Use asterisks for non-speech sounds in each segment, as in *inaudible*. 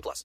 plus.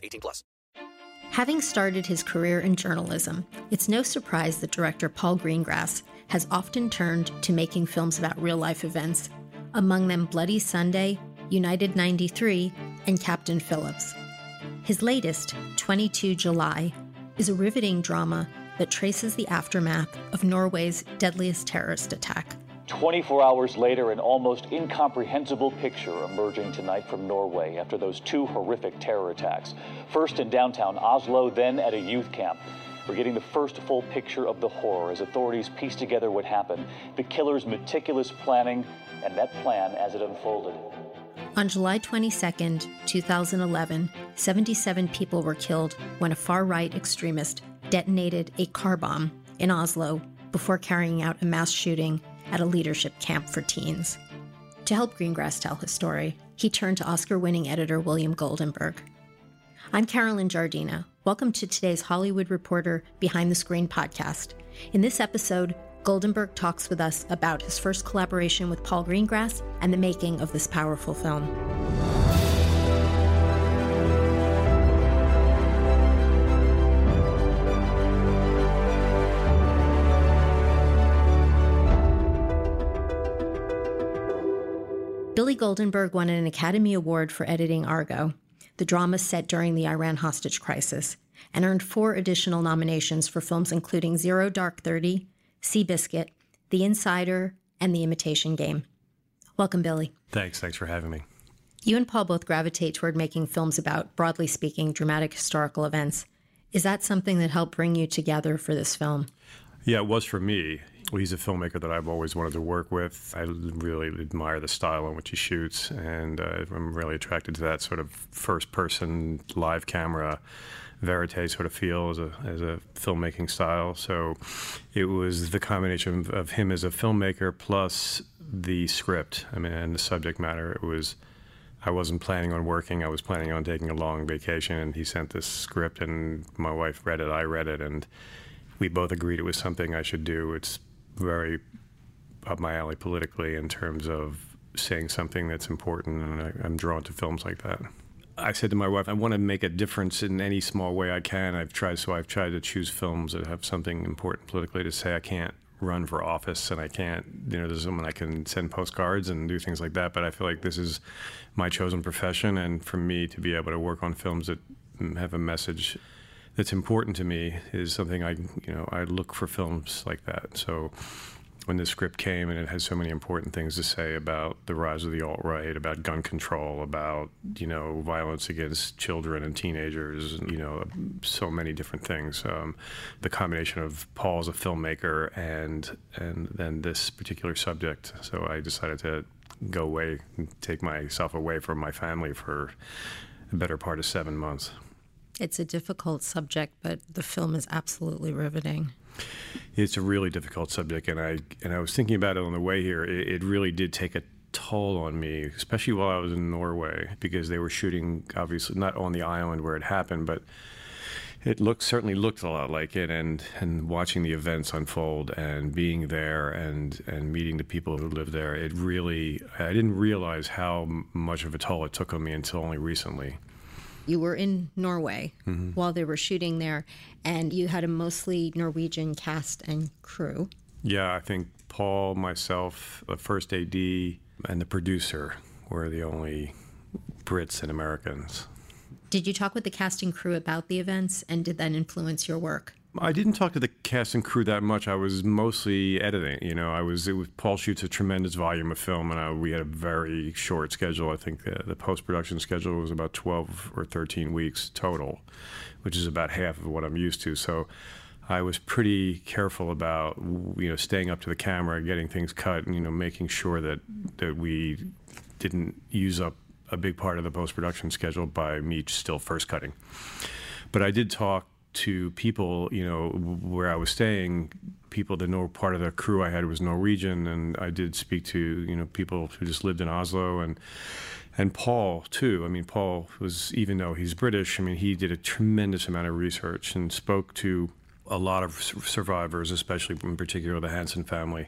18 plus. Having started his career in journalism, it's no surprise that director Paul Greengrass has often turned to making films about real life events, among them Bloody Sunday, United 93, and Captain Phillips. His latest, 22 July, is a riveting drama that traces the aftermath of Norway's deadliest terrorist attack. 24 hours later, an almost incomprehensible picture emerging tonight from Norway after those two horrific terror attacks. First in downtown Oslo, then at a youth camp. We're getting the first full picture of the horror as authorities piece together what happened, the killer's meticulous planning, and that plan as it unfolded. On July 22, 2011, 77 people were killed when a far right extremist detonated a car bomb in Oslo before carrying out a mass shooting at a leadership camp for teens. To help Greengrass tell his story, he turned to Oscar winning editor William Goldenberg. I'm Carolyn Giardina. Welcome to today's Hollywood Reporter Behind the Screen podcast. In this episode, Goldenberg talks with us about his first collaboration with Paul Greengrass and the making of this powerful film. Billy Goldenberg won an Academy Award for editing Argo, the drama set during the Iran hostage crisis, and earned four additional nominations for films including Zero Dark Thirty, Seabiscuit, The Insider, and The Imitation Game. Welcome, Billy. Thanks. Thanks for having me. You and Paul both gravitate toward making films about, broadly speaking, dramatic historical events. Is that something that helped bring you together for this film? Yeah, it was for me. Well, he's a filmmaker that I've always wanted to work with. I really admire the style in which he shoots, and uh, I'm really attracted to that sort of first person live camera verite sort of feel as a, as a filmmaking style. So it was the combination of, of him as a filmmaker plus the script, I mean, and the subject matter. It was. I wasn't planning on working. I was planning on taking a long vacation, and he sent this script, and my wife read it. I read it, and we both agreed it was something I should do. It's very up my alley politically in terms of saying something that's important, and I, I'm drawn to films like that. I said to my wife, I want to make a difference in any small way I can. I've tried, so I've tried to choose films that have something important politically to say. I can't run for office and I can't, you know, there's someone I can send postcards and do things like that. But I feel like this is my chosen profession. And for me to be able to work on films that have a message that's important to me is something I, you know, I look for films like that. So when the script came and it has so many important things to say about the rise of the alt right, about gun control, about you know violence against children and teenagers, you know so many different things. Um, the combination of Paul as a filmmaker and and then this particular subject. So I decided to go away, and take myself away from my family for a better part of seven months. It's a difficult subject, but the film is absolutely riveting. It's a really difficult subject, and I and I was thinking about it on the way here. It, it really did take a toll on me, especially while I was in Norway, because they were shooting obviously not on the island where it happened, but it looked certainly looked a lot like it and and watching the events unfold and being there and and meeting the people who live there it really I didn't realize how much of a toll it took on me until only recently you were in Norway mm-hmm. while they were shooting there, and you had a mostly Norwegian cast and crew. Yeah, I think Paul, myself, the first AD, and the producer were the only Brits and Americans. Did you talk with the casting crew about the events and did that influence your work? I didn't talk to the cast and crew that much. I was mostly editing. You know, I was, was Paul shoots a tremendous volume of film, and I, we had a very short schedule. I think the, the post production schedule was about 12 or 13 weeks total, which is about half of what I'm used to. So I was pretty careful about you know staying up to the camera, getting things cut, and you know making sure that that we didn't use up a big part of the post production schedule by me still first cutting. But I did talk to people, you know, where I was staying, people, the Nor- part of the crew I had was Norwegian, and I did speak to, you know, people who just lived in Oslo and and Paul too. I mean, Paul was even though he's British, I mean, he did a tremendous amount of research and spoke to a lot of survivors, especially in particular the Hansen family.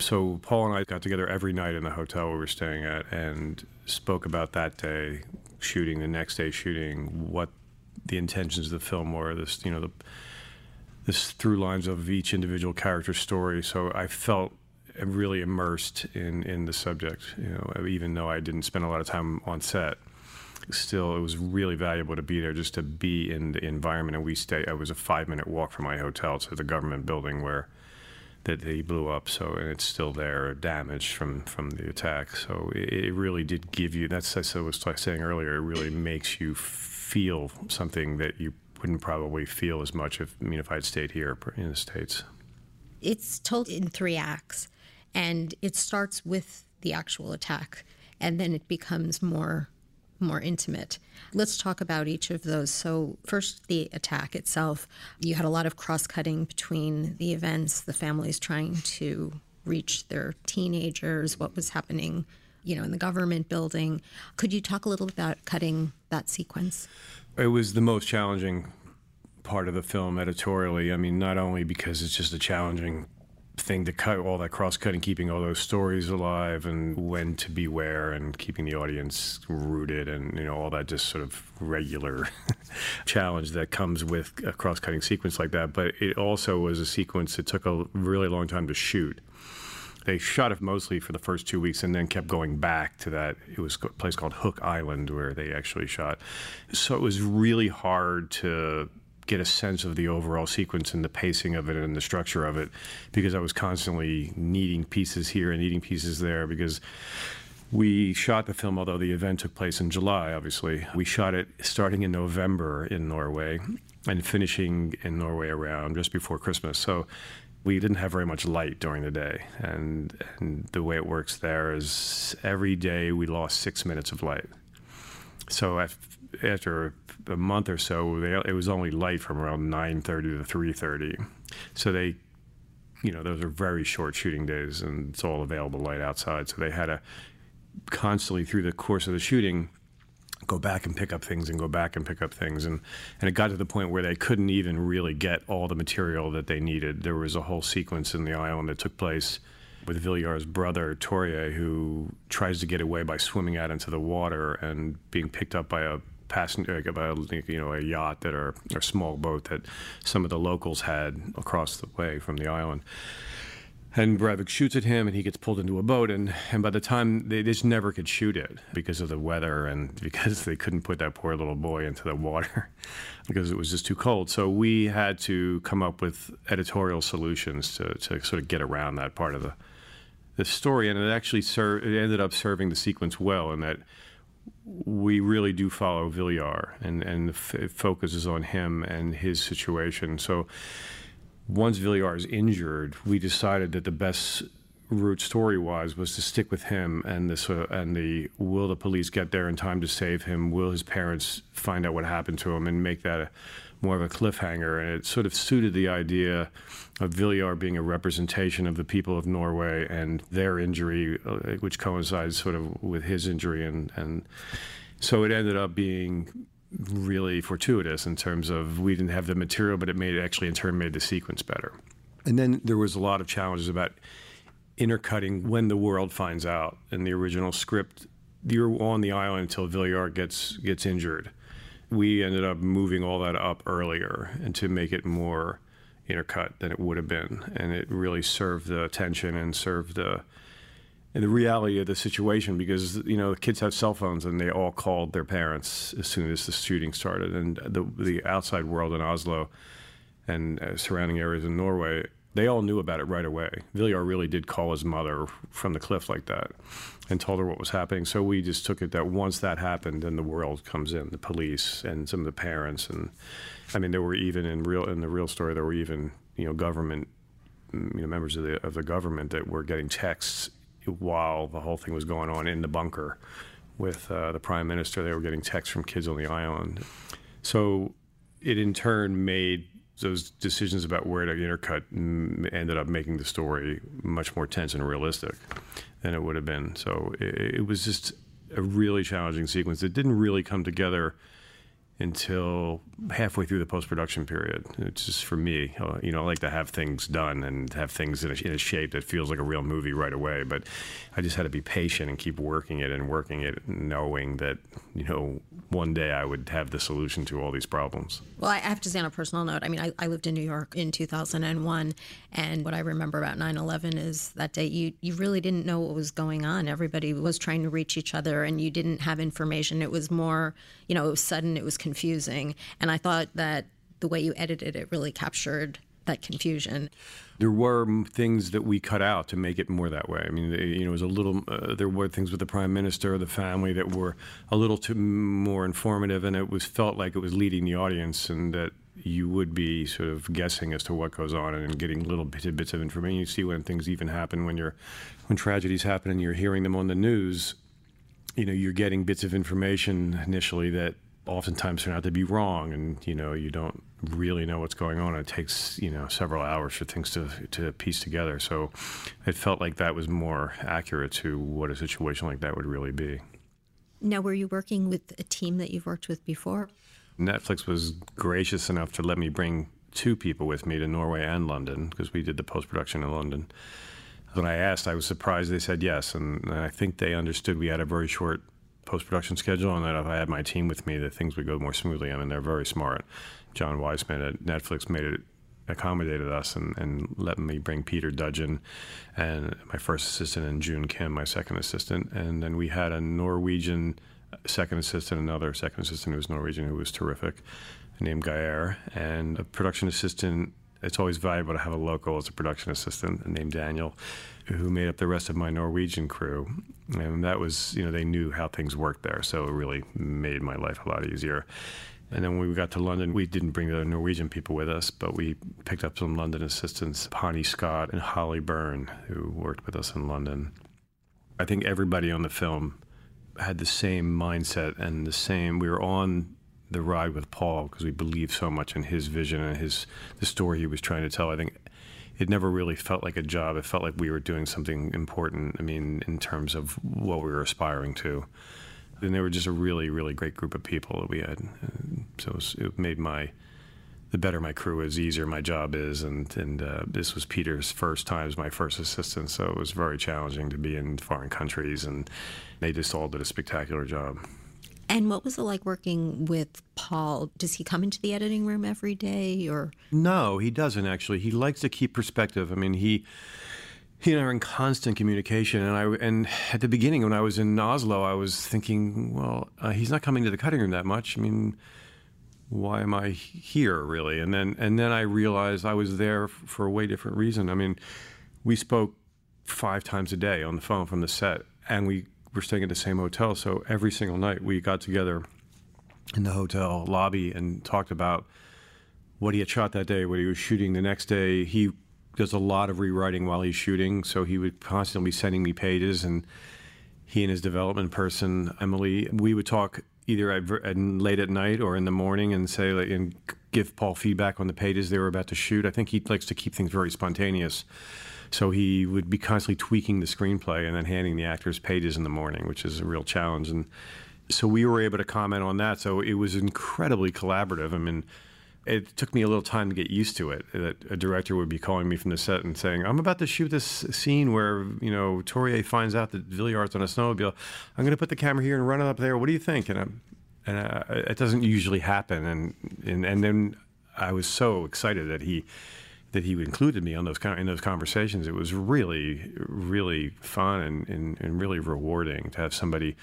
So Paul and I got together every night in the hotel we were staying at and spoke about that day shooting, the next day shooting, what the intentions of the film were. This, you know, the this through lines of each individual character's story. So I felt really immersed in in the subject. You know, even though I didn't spend a lot of time on set, still it was really valuable to be there, just to be in the environment. And we stay. It was a five minute walk from my hotel to the government building where that they blew up. So and it's still there, damaged from from the attack. So it, it really did give you. That's as I was saying earlier. It really makes you feel something that you wouldn't probably feel as much if I mean if I'd stayed here in the states. It's told in three acts, and it starts with the actual attack, and then it becomes more more intimate. Let's talk about each of those. So, first, the attack itself. You had a lot of cross cutting between the events, the families trying to reach their teenagers, what was happening, you know, in the government building. Could you talk a little about cutting that sequence? It was the most challenging part of the film editorially. I mean, not only because it's just a challenging thing to cut all that cross cutting, keeping all those stories alive, and when to be where, and keeping the audience rooted, and you know all that just sort of regular *laughs* challenge that comes with a cross cutting sequence like that. But it also was a sequence that took a really long time to shoot. They shot it mostly for the first two weeks, and then kept going back to that. It was a place called Hook Island where they actually shot. So it was really hard to get a sense of the overall sequence and the pacing of it and the structure of it because I was constantly needing pieces here and needing pieces there because we shot the film, although the event took place in July, obviously. We shot it starting in November in Norway and finishing in Norway around just before Christmas. So we didn't have very much light during the day. And, and the way it works there is every day we lost six minutes of light. So after a month or so, it was only light from around 9:30 to 3:30. So they, you know, those are very short shooting days, and it's all available light outside. So they had to constantly through the course of the shooting go back and pick up things and go back and pick up things and and it got to the point where they couldn't even really get all the material that they needed there was a whole sequence in the island that took place with Viljar's brother Torje who tries to get away by swimming out into the water and being picked up by a passenger, about you know a yacht that or a small boat that some of the locals had across the way from the island. And Breivik shoots at him, and he gets pulled into a boat. And, and by the time they just never could shoot it because of the weather and *laughs* because they couldn't put that poor little boy into the water *laughs* because it was just too cold. So we had to come up with editorial solutions to, to sort of get around that part of the the story. And it actually served. It ended up serving the sequence well in that we really do follow Viljar, and and it focuses on him and his situation. So once Viljar is injured, we decided that the best route story wise was to stick with him and this uh, and the will the police get there in time to save him? Will his parents find out what happened to him and make that a, more of a cliffhanger? And it sort of suited the idea of Viljar being a representation of the people of Norway and their injury uh, which coincides sort of with his injury and and so it ended up being really fortuitous in terms of we didn't have the material but it made actually in turn made the sequence better and then there was a lot of challenges about intercutting when the world finds out. In the original script, you're on the island until Viljar gets gets injured. We ended up moving all that up earlier and to make it more intercut than it would have been, and it really served the tension and served the the reality of the situation because you know the kids have cell phones and they all called their parents as soon as the shooting started and the the outside world in Oslo and uh, surrounding areas in Norway they all knew about it right away. Viljar really did call his mother from the cliff like that and told her what was happening. So we just took it that once that happened, then the world comes in, the police and some of the parents, and I mean there were even in real in the real story there were even you know government you know members of the of the government that were getting texts while the whole thing was going on in the bunker with uh, the prime minister. They were getting texts from kids on the island. So it in turn made those decisions about where to intercut ended up making the story much more tense and realistic than it would have been. So it, it was just a really challenging sequence. It didn't really come together until halfway through the post production period. It's just for me, uh, you know, I like to have things done and have things in a, in a, shape that feels like a real movie right away. But I just had to be patient and keep working it and working it, knowing that, you know, one day I would have the solution to all these problems. Well, I have to say on a personal note, I mean, I, I lived in New York in 2001. And what I remember about 9 11 is that day you, you really didn't know what was going on. Everybody was trying to reach each other and you didn't have information. It was more, you know, it was sudden, it was confusing. And I thought that the way you edited it really captured that confusion. There were things that we cut out to make it more that way. I mean, you know, it was a little. Uh, there were things with the prime minister, the family that were a little too more informative, and it was felt like it was leading the audience, and that you would be sort of guessing as to what goes on and getting little bits of information. You see when things even happen when you're when tragedies happen and you're hearing them on the news. You know, you're getting bits of information initially that oftentimes turn out to be wrong, and you know you don't really know what's going on. It takes you know several hours for things to to piece together. So it felt like that was more accurate to what a situation like that would really be. Now, were you working with a team that you've worked with before? Netflix was gracious enough to let me bring two people with me to Norway and London because we did the post production in London. When I asked, I was surprised they said yes, and I think they understood we had a very short post production schedule, and that if I had my team with me, that things would go more smoothly. I mean, they're very smart. John Weissman at Netflix made it accommodated us and, and let me bring Peter Dudgeon and my first assistant and June Kim, my second assistant. And then we had a Norwegian second assistant, another second assistant who was Norwegian who was terrific, named Geir, and a production assistant. It's always valuable to have a local as a production assistant named Daniel who made up the rest of my Norwegian crew. And that was, you know, they knew how things worked there. So it really made my life a lot easier. And then when we got to London, we didn't bring the Norwegian people with us, but we picked up some London assistants, Pani Scott and Holly Byrne, who worked with us in London. I think everybody on the film had the same mindset and the same. We were on the ride with Paul because we believed so much in his vision and his the story he was trying to tell. I think it never really felt like a job. It felt like we were doing something important. I mean, in terms of what we were aspiring to. And they were just a really, really great group of people that we had. So it, was, it, made my the better my crew is, easier my job is. And and uh, this was Peter's first time as my first assistant, so it was very challenging to be in foreign countries. And they just all did a spectacular job. And what was it like working with Paul? Does he come into the editing room every day or No, he doesn't actually. He likes to keep perspective. I mean, he he and I are in constant communication, and I and at the beginning when I was in Oslo, I was thinking, well, uh, he's not coming to the cutting room that much. I mean, why am I here really? And then and then I realized I was there for a way different reason. I mean, we spoke five times a day on the phone from the set, and we we're staying at the same hotel, so every single night we got together in the hotel lobby and talked about what he had shot that day, what he was shooting the next day. He does a lot of rewriting while he's shooting, so he would constantly be sending me pages, and he and his development person Emily, we would talk either at, at, late at night or in the morning and say and give Paul feedback on the pages they were about to shoot. I think he likes to keep things very spontaneous. So he would be constantly tweaking the screenplay and then handing the actors pages in the morning, which is a real challenge. And so we were able to comment on that. So it was incredibly collaborative. I mean, it took me a little time to get used to it. That a director would be calling me from the set and saying, "I'm about to shoot this scene where you know Torje finds out that Viljar's on a snowmobile. I'm going to put the camera here and run it up there. What do you think?" And, I'm, and uh, it doesn't usually happen. And, and and then I was so excited that he that he included me on those in those conversations. It was really, really fun and, and, and really rewarding to have somebody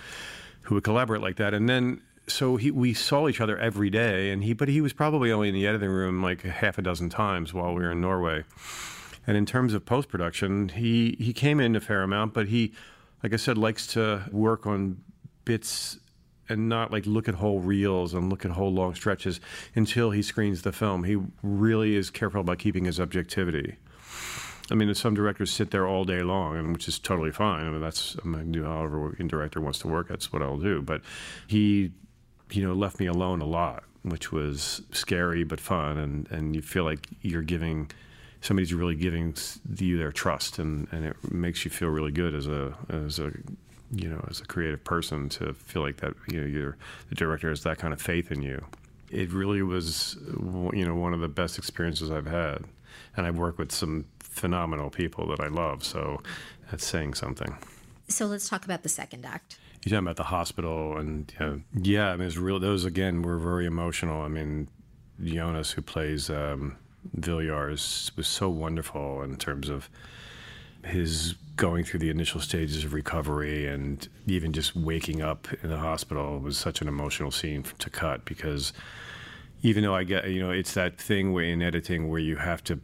who would collaborate like that. And then so he, we saw each other every day, and he, but he was probably only in the editing room like half a dozen times while we were in Norway. And in terms of post production, he he came in a fair amount, but he, like I said, likes to work on bits and not like look at whole reels and look at whole long stretches until he screens the film. He really is careful about keeping his objectivity. I mean, some directors sit there all day long, and which is totally fine. I mean, that's I mean, however a director wants to work. That's what I'll do. But he you know, left me alone a lot, which was scary but fun, and and you feel like you're giving somebody's really giving you their trust, and and it makes you feel really good as a as a you know as a creative person to feel like that you know you're the director has that kind of faith in you. It really was you know one of the best experiences I've had, and I've worked with some phenomenal people that I love, so that's saying something. So let's talk about the second act you're talking about the hospital and you know, yeah, I mean, it's real. Those again were very emotional. I mean, Jonas, who plays um, Viljar, was so wonderful in terms of his going through the initial stages of recovery and even just waking up in the hospital was such an emotional scene to cut because even though I get, you know, it's that thing where in editing where you have to,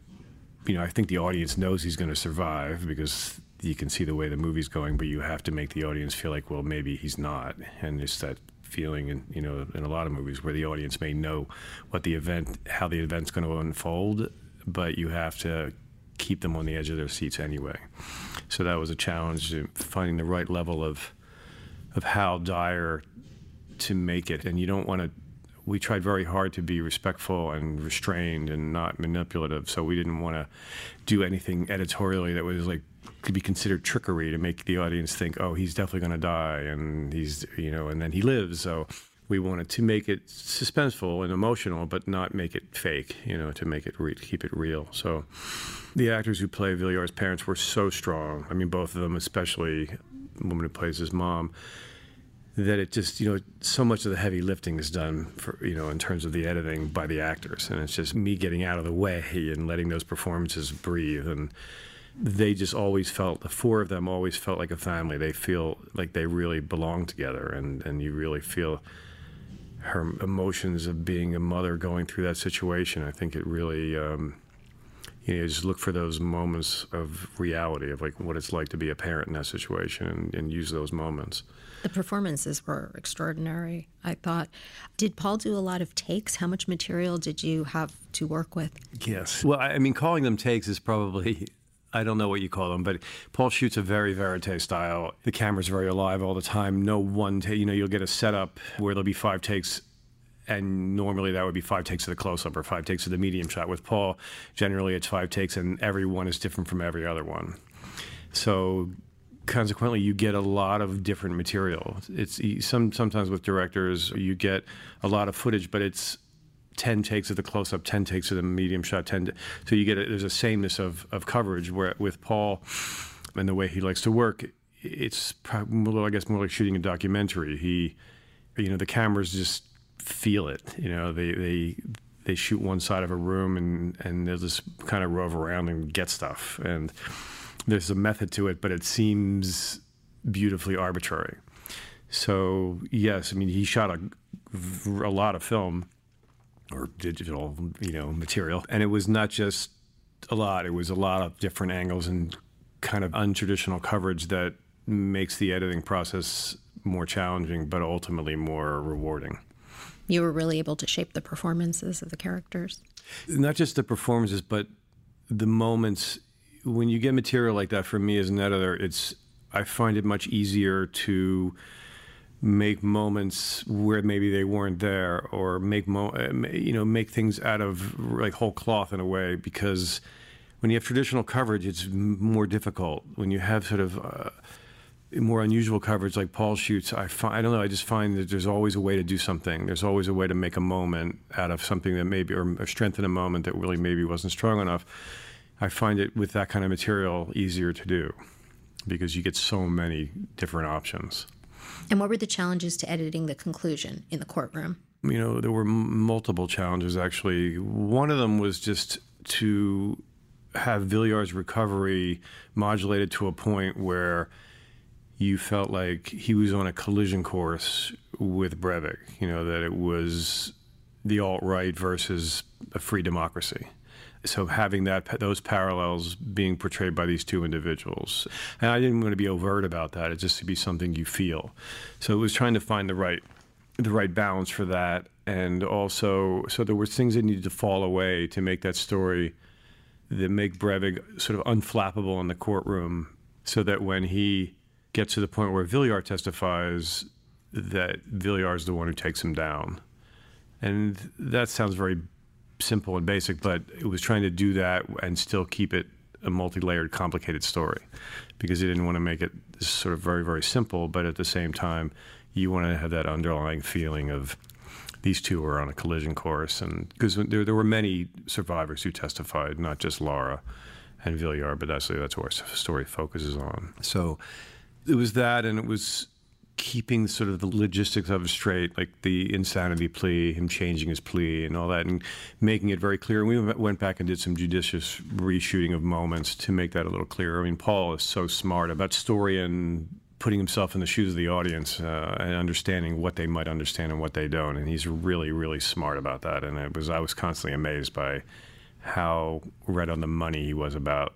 you know, I think the audience knows he's going to survive because you can see the way the movie's going, but you have to make the audience feel like, well, maybe he's not, and it's that feeling, in, you know, in a lot of movies where the audience may know what the event, how the event's going to unfold, but you have to keep them on the edge of their seats anyway. So that was a challenge, uh, finding the right level of of how dire to make it, and you don't want to. We tried very hard to be respectful and restrained and not manipulative, so we didn't want to do anything editorially that was like could be considered trickery to make the audience think, oh, he's definitely going to die, and he's you know, and then he lives. So we wanted to make it suspenseful and emotional, but not make it fake. You know, to make it re- keep it real. So the actors who play Viljar's parents were so strong. I mean, both of them, especially the woman who plays his mom. That it just, you know, so much of the heavy lifting is done for, you know, in terms of the editing by the actors. And it's just me getting out of the way and letting those performances breathe. And, they just always felt the four of them always felt like a family. They feel like they really belong together, and and you really feel her emotions of being a mother going through that situation. I think it really. Um, you know, just look for those moments of reality of like what it's like to be a parent in that situation and, and use those moments. The performances were extraordinary, I thought. Did Paul do a lot of takes? How much material did you have to work with? Yes. Well, I mean, calling them takes is probably I don't know what you call them, but Paul shoots a very verite style. The camera's very alive all the time. No one you know, you'll get a setup where there'll be five takes, and normally that would be five takes of the close up or five takes of the medium shot. With Paul, generally it's five takes, and every one is different from every other one. So consequently, you get a lot of different material. It's some sometimes with directors you get a lot of footage, but it's 10 takes of the close up, 10 takes of the medium shot, 10. so you get a, there's a sameness of, of coverage where with Paul and the way he likes to work, it's probably, I guess, more like shooting a documentary. He, you know, the cameras just feel it. You know, they, they, they shoot one side of a room and, and they'll just kind of rove around and get stuff. And there's a method to it, but it seems beautifully arbitrary. So, yes, I mean, he shot a, a lot of film or digital, you know, material. And it was not just a lot; it was a lot of different angles and kind of untraditional coverage that makes the editing process more challenging, but ultimately more rewarding. You were really able to shape the performances of the characters. Not just the performances, but the moments. When you get material like that, for me as an editor, it's I find it much easier to make moments where maybe they weren't there or make mo- uh, you know make things out of like whole cloth in a way because when you have traditional coverage it's more difficult. When you have sort of uh, more unusual coverage like Paul shoots I find I don't know I just find that there's always a way to do something. There's always a way to make a moment out of something that maybe or, or strengthen a moment that really maybe wasn't strong enough. I find it with that kind of material easier to do because you get so many different options and what were the challenges to editing the conclusion in the courtroom? You know, there were m- multiple challenges actually. One of them was just to have Viljar's recovery modulated to a point where you felt like he was on a collision course with Breivik. You know that it was the alt right versus a free democracy. So having that those parallels being portrayed by these two individuals, and I didn't want to be overt about that. It's just to be something you feel. So it was trying to find the right the right balance for that, and also so there were things that needed to fall away to make that story that make Breivik sort of unflappable in the courtroom, so that when he gets to the point where Viljar testifies, that Viljar is the one who takes him down. And that sounds very simple and basic, but it was trying to do that and still keep it a multi-layered, complicated story, because he didn't want to make it sort of very, very simple. But at the same time, you want to have that underlying feeling of these two are on a collision course, and because there, there were many survivors who testified, not just Laura and Viljar, but that's that's what our story focuses on. So it was that, and it was keeping sort of the logistics of it straight, like the insanity plea, him changing his plea, and all that, and making it very clear. And we went back and did some judicious reshooting of moments to make that a little clearer. I mean, Paul is so smart about story and putting himself in the shoes of the audience uh, and understanding what they might understand and what they don't. And he's really, really smart about that. And it was I was constantly amazed by how right on the money he was about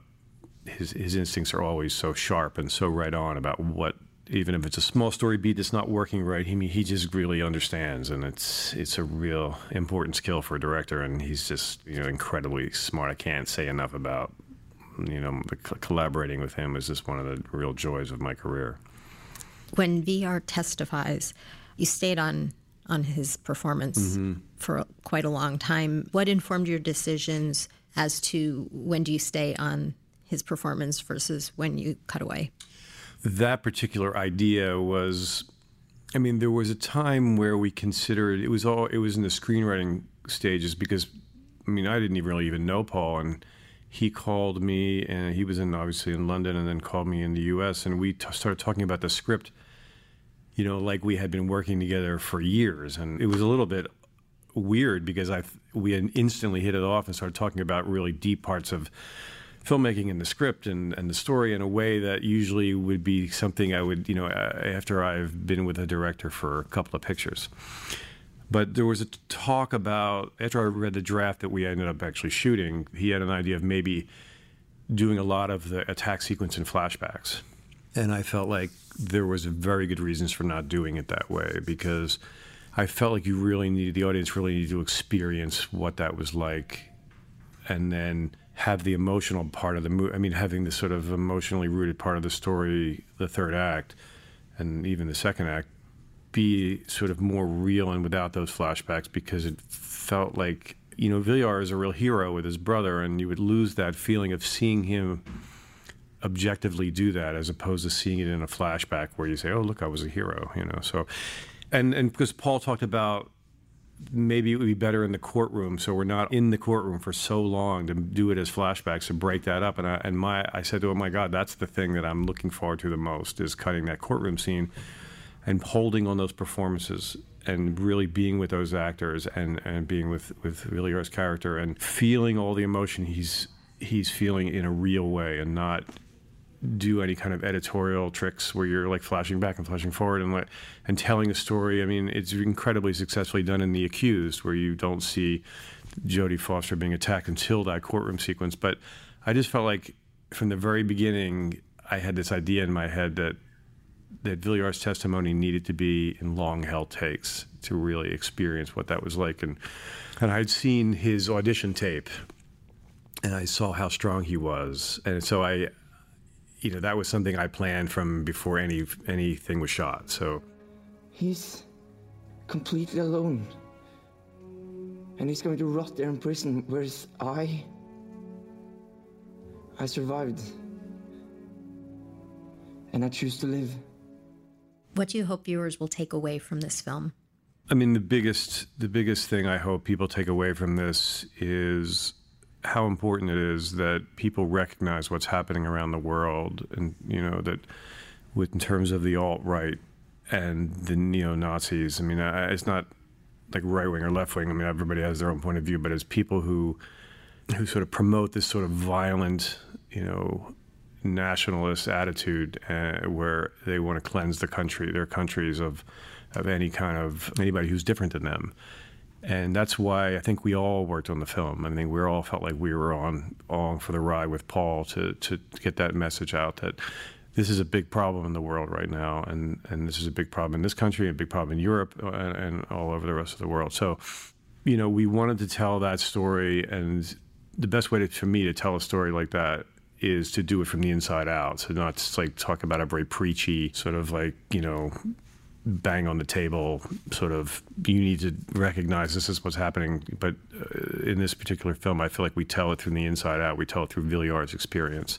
his his instincts are always so sharp and so right on about what even if it's a small story beat that's not working right, he he just really understands, and it's it's a real important skill for a director, and he's just you know incredibly smart. I can't say enough about you know collaborating with him is just one of the real joys of my career. When Viljar testifies, you stayed on on his performance mm-hmm. for quite a long time. What informed your decisions as to when do you stay on his performance versus when you cut away? That particular idea was I mean, there was a time where we considered it was all it was in the screenwriting stages because I mean, I didn't even really even know Paul and he called me and he was in obviously in London and then called me in the US and we t- started talking about the script you know like we had been working together for years and it was a little bit weird because I we had instantly hit it off and started talking about really deep parts of filmmaking and the script and, and the story in a way that usually would be something I would, you know, after I've been with a director for a couple of pictures. But there was a talk about, after I read the draft that we ended up actually shooting, he had an idea of maybe doing a lot of the attack sequence in flashbacks. And I felt like there was very good reasons for not doing it that way because I felt like you really needed, the audience really needed to experience what that was like. And then have the emotional part of the movie. I mean, having the sort of emotionally rooted part of the story, the third act, and even the second act, be sort of more real and without those flashbacks because it felt like you know Viljar is a real hero with his brother, and you would lose that feeling of seeing him objectively do that as opposed to seeing it in a flashback where you say, "Oh, look, I was a hero," you know. So, and and because Paul talked about maybe it would be better in the courtroom so we're not in the courtroom for so long to do it as flashbacks to break that up. And I, and my I said to him, oh my god that's the thing that I'm looking forward to the most is cutting that courtroom scene and holding on those performances and really being with those actors and, and being with with Viljar's character and feeling all the emotion he's he's feeling in a real way and not do any kind of editorial tricks where you're like flashing back and flashing forward and like and telling a story. I mean, it's incredibly successfully done in The Accused, where you don't see Jodie Foster being attacked until that courtroom sequence. But I just felt like from the very beginning, I had this idea in my head that that Viljar's testimony needed to be in long held takes to really experience what that was like. And and I'd seen his audition tape and I saw how strong he was. And so I you know that was something I planned from before any anything was shot. So he's completely alone, and he's going to rot there in prison. Whereas I, I survived, and I choose to live. What do you hope viewers will take away from this film? I mean, the biggest the biggest thing I hope people take away from this is how important it is that people recognize what's happening around the world, and you know that with in terms of the alt right and the neo Nazis. I mean, it's not like right wing or left wing. I mean, everybody has their own point of view, but as people who who sort of promote this sort of violent, you know, nationalist attitude uh, where they want to cleanse the country, their countries of of any kind of anybody who's different than them. And that's why I think we all worked on the film. I mean, we all felt like we were on on for the ride with Paul to to get that message out that this is a big problem in the world right now, and and this is a big problem in this country, a big problem in Europe, uh, and, and all over the rest of the world. So, you know, we wanted to tell that story, and the best way to, for me to tell a story like that is to do it from the inside out. So not just like talk about a very preachy sort of like you know bang on the table sort of you need to recognize this is what's happening but uh, in this particular film i feel like we tell it from the inside out we tell it through Viljar's experience.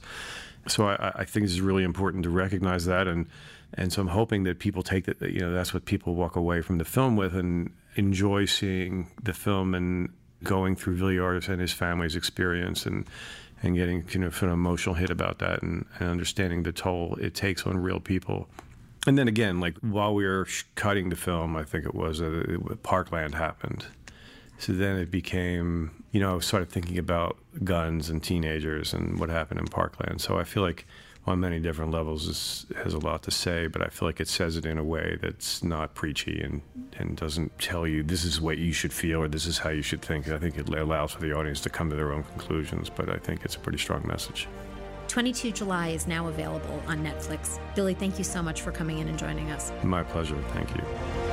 So I, I think it's really important to recognize that and and so i'm hoping that people take that you know that's what people walk away from the film with and enjoy seeing the film and going through Viljar's and his family's experience and and getting you know an emotional hit about that and, and understanding the toll it takes on real people and then again, like while we were cutting the film, I think it was uh, it, Parkland happened. So then it became, you know, I started thinking about guns and teenagers and what happened in Parkland. So I feel like on many different levels this has a lot to say, but I feel like it says it in a way that's not preachy and, and doesn't tell you this is what you should feel or this is how you should think. I think it allows for the audience to come to their own conclusions, but I think it's a pretty strong message. 22 July is now available on Netflix. Billy, thank you so much for coming in and joining us. My pleasure. Thank you.